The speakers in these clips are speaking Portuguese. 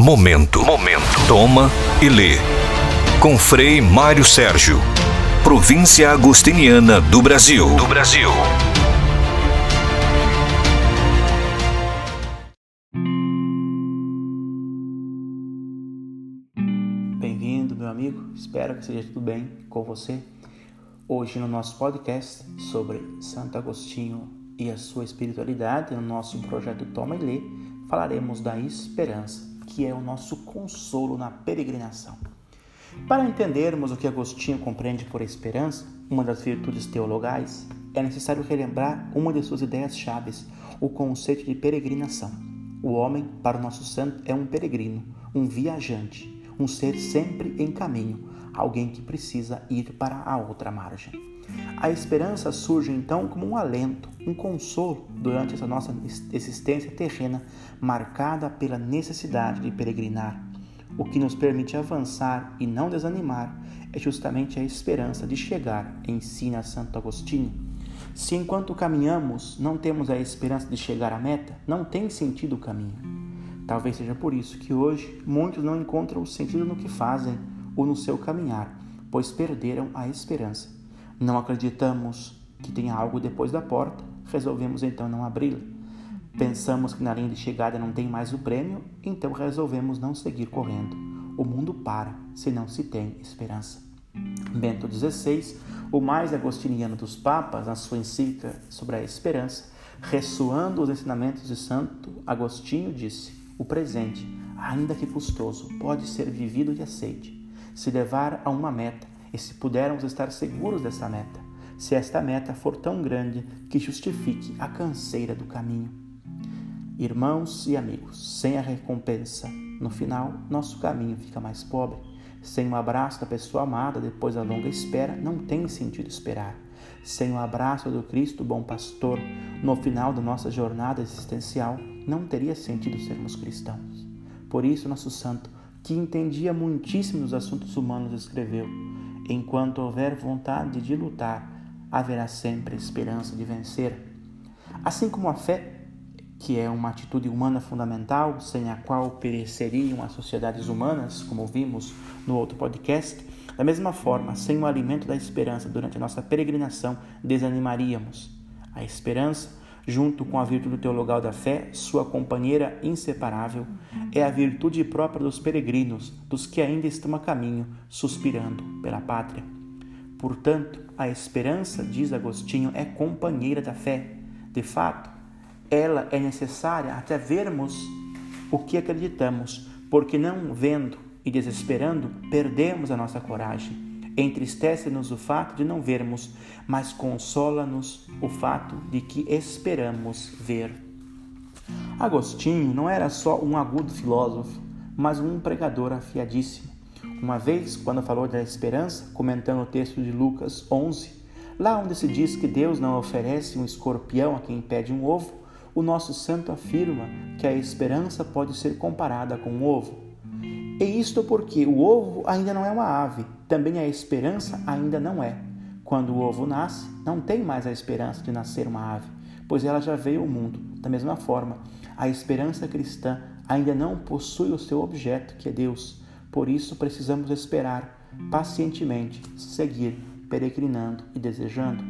Momento. Momento. Toma e lê. Com Frei Mário Sérgio. Província Agostiniana do Brasil. Do Brasil. Bem-vindo, meu amigo. Espero que seja tudo bem com você. Hoje no nosso podcast sobre Santo Agostinho e a sua espiritualidade, no nosso projeto Toma e Lê, falaremos da esperança que é o nosso consolo na peregrinação. Para entendermos o que Agostinho compreende por esperança, uma das virtudes teologais, é necessário relembrar uma de suas ideias chaves, o conceito de peregrinação. O homem, para o nosso santo, é um peregrino, um viajante, um ser sempre em caminho, alguém que precisa ir para a outra margem. A esperança surge então como um alento, um consolo durante essa nossa existência terrena marcada pela necessidade de peregrinar. O que nos permite avançar e não desanimar é justamente a esperança de chegar, ensina Santo Agostinho. Se enquanto caminhamos não temos a esperança de chegar à meta, não tem sentido o caminho. Talvez seja por isso que hoje muitos não encontram sentido no que fazem ou no seu caminhar, pois perderam a esperança. Não acreditamos que tenha algo depois da porta, resolvemos então não abri-la. Pensamos que na linha de chegada não tem mais o prêmio, então resolvemos não seguir correndo. O mundo para se não se tem esperança. Bento XVI, o mais agostiniano dos papas, na sua encíclica sobre a esperança, ressoando os ensinamentos de Santo Agostinho, disse: O presente, ainda que custoso, pode ser vivido e aceite. Se levar a uma meta, e se pudermos estar seguros dessa meta, se esta meta for tão grande que justifique a canseira do caminho. Irmãos e amigos, sem a recompensa, no final, nosso caminho fica mais pobre. Sem o abraço da pessoa amada depois da longa espera, não tem sentido esperar. Sem o abraço do Cristo, bom pastor, no final da nossa jornada existencial, não teria sentido sermos cristãos. Por isso, nosso santo, que entendia muitíssimo dos assuntos humanos, escreveu: Enquanto houver vontade de lutar, haverá sempre esperança de vencer. Assim como a fé, que é uma atitude humana fundamental, sem a qual pereceriam as sociedades humanas, como vimos no outro podcast, da mesma forma, sem o alimento da esperança durante a nossa peregrinação, desanimaríamos. A esperança junto com a virtude teologal da fé, sua companheira inseparável, é a virtude própria dos peregrinos, dos que ainda estão a caminho, suspirando pela pátria. Portanto, a esperança, diz Agostinho, é companheira da fé. De fato, ela é necessária até vermos o que acreditamos, porque não vendo e desesperando, perdemos a nossa coragem Entristece-nos o fato de não vermos, mas consola-nos o fato de que esperamos ver. Agostinho não era só um agudo filósofo, mas um pregador afiadíssimo. Uma vez, quando falou da esperança, comentando o texto de Lucas 11, lá onde se diz que Deus não oferece um escorpião a quem pede um ovo, o nosso santo afirma que a esperança pode ser comparada com um ovo. E isto porque o ovo ainda não é uma ave, também a esperança ainda não é. Quando o ovo nasce, não tem mais a esperança de nascer uma ave, pois ela já veio ao mundo. Da mesma forma, a esperança cristã ainda não possui o seu objeto, que é Deus. Por isso, precisamos esperar pacientemente, seguir peregrinando e desejando.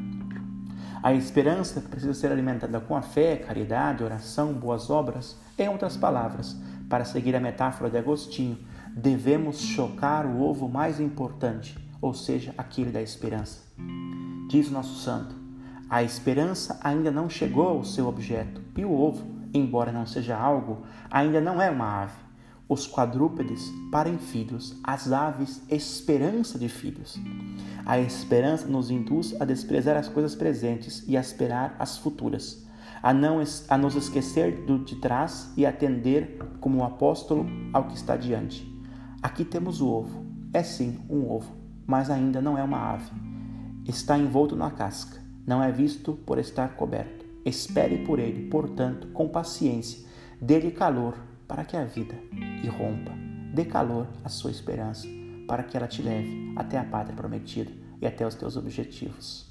A esperança precisa ser alimentada com a fé, caridade, oração, boas obras, em outras palavras, para seguir a metáfora de Agostinho, devemos chocar o ovo mais importante, ou seja, aquele da esperança. Diz nosso santo: a esperança ainda não chegou ao seu objeto, e o ovo, embora não seja algo, ainda não é uma ave. Os quadrúpedes parem filhos, as aves esperança de filhos. A esperança nos induz a desprezar as coisas presentes e a esperar as futuras, a não a nos esquecer do de trás e atender como o apóstolo ao que está diante. Aqui temos o ovo. É sim um ovo, mas ainda não é uma ave. Está envolto na casca, não é visto por estar coberto. Espere por ele, portanto, com paciência. Dê-lhe calor para que a vida irrompa. Dê calor à sua esperança, para que ela te leve até a pátria prometida e até os teus objetivos.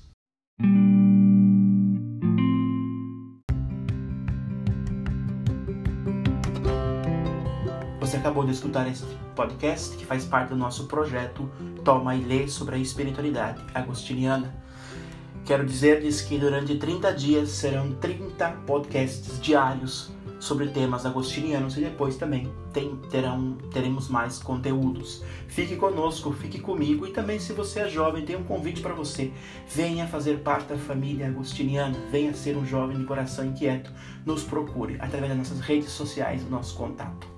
Você acabou de escutar este podcast que faz parte do nosso projeto Toma e Lê sobre a espiritualidade agostiniana. Quero dizer-lhes que durante 30 dias serão 30 podcasts diários sobre temas agostinianos e depois também tem, terão, teremos mais conteúdos. Fique conosco, fique comigo e também se você é jovem, tem um convite para você. Venha fazer parte da família agostiniana, venha ser um jovem de coração inquieto. Nos procure através das nossas redes sociais, o nosso contato.